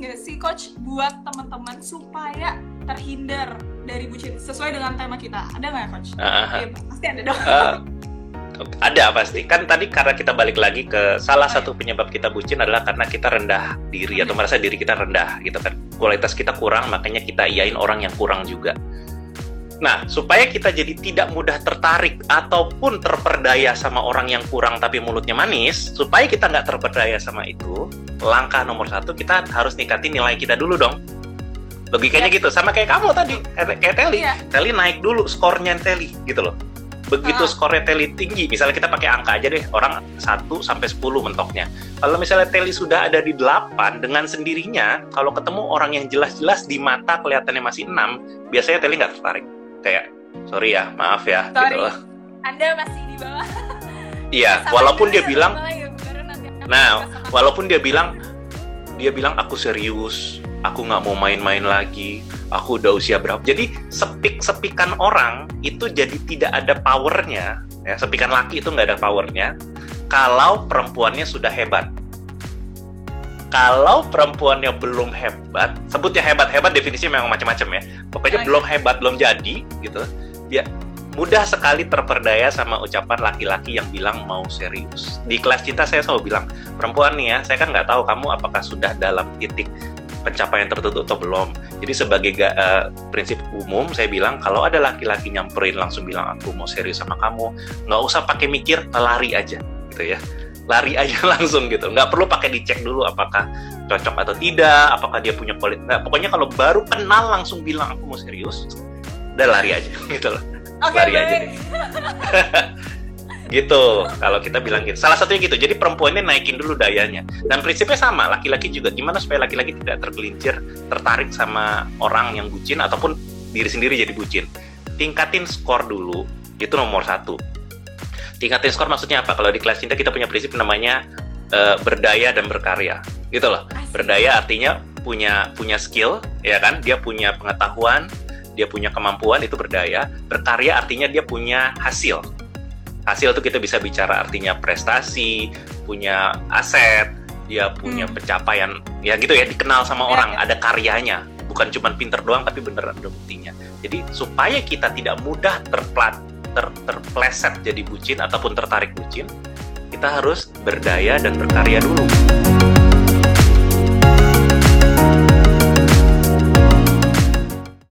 nggak sih coach buat teman-teman supaya terhindar dari bucin? Sesuai dengan tema kita? Ada nggak coach? Uh, Iya, pasti ada dong. uh, ada pasti. Kan tadi karena kita balik lagi ke salah Oh, satu penyebab kita bucin adalah karena kita rendah diri atau merasa diri kita rendah gitu kan. Kualitas kita kurang makanya kita iyain orang yang kurang juga. Nah supaya kita jadi tidak mudah tertarik ataupun terperdaya sama orang yang kurang tapi mulutnya manis supaya kita nggak terperdaya sama itu langkah nomor satu kita harus ningkatin nilai kita dulu dong logikanya gitu sama kayak kamu tadi kayak kayak Teli Iya. Teli naik dulu skornya Teli gitu loh begitu Ah. skornya Teli tinggi, misalnya kita pakai angka aja deh, orang 1 sampai 10 mentoknya. Kalau misalnya Teli sudah ada di 8 dengan sendirinya, kalau ketemu orang yang jelas-jelas di mata kelihatannya masih 6, biasanya Teli nggak tertarik. Kayak, sorry ya, maaf ya. Sorry. Gitu loh. Anda masih di bawah. Iya, walaupun dia ya, bilang, akan nah, walaupun dia bilang, dia bilang aku serius, aku nggak mau main-main lagi, aku udah usia berapa. Jadi sepik-sepikan orang itu jadi tidak ada powernya, ya sepikan laki itu nggak ada powernya. Kalau perempuannya sudah hebat. Kalau perempuannya belum hebat, sebutnya hebat-hebat definisinya memang macam-macam ya. Pokoknya Oh, belum hebat, belum jadi gitu. Ya mudah sekali terperdaya sama ucapan laki-laki yang bilang mau serius. Di kelas cinta saya selalu bilang, perempuan nih ya, saya kan nggak tahu kamu apakah sudah dalam titik pencapaian tertentu atau belum. Jadi sebagai ga- eh, prinsip umum saya bilang kalau ada laki-laki nyamperin langsung bilang aku mau serius sama kamu, nggak usah pakai mikir, lari aja gitu ya. Lari aja langsung gitu, nggak perlu pakai dicek dulu apakah cocok atau tidak, apakah dia punya kualitas. Nggak, pokoknya kalau baru kenal langsung bilang aku mau serius, udah lari aja gitu loh Oke, lari aja baik. deh. gitu kalau kita bilang gitu. Salah satunya gitu jadi perempuannya naikin dulu dayanya. Dan prinsipnya sama laki-laki juga. Gimana supaya laki-laki tidak tergelincir tertarik sama orang yang bucin ataupun diri sendiri jadi bucin? Tingkatin skor dulu itu nomor satu. Tingkatin skor maksudnya apa? Kalau di kelas cinta kita punya prinsip namanya eh, berdaya dan berkarya. Gitu loh. Berdaya artinya punya punya skill ya kan? Dia punya pengetahuan dia punya kemampuan itu berdaya. Berkarya artinya dia punya hasil. Hasil itu kita bisa bicara artinya prestasi punya aset dia punya Hmm. pencapaian. Ya gitu ya dikenal sama Ya, orang ya. ada karyanya. Bukan cuma pinter doang tapi beneran ada buktinya. Jadi supaya kita tidak mudah terplat ter, terpleset jadi bucin ataupun tertarik bucin kita harus berdaya dan berkarya dulu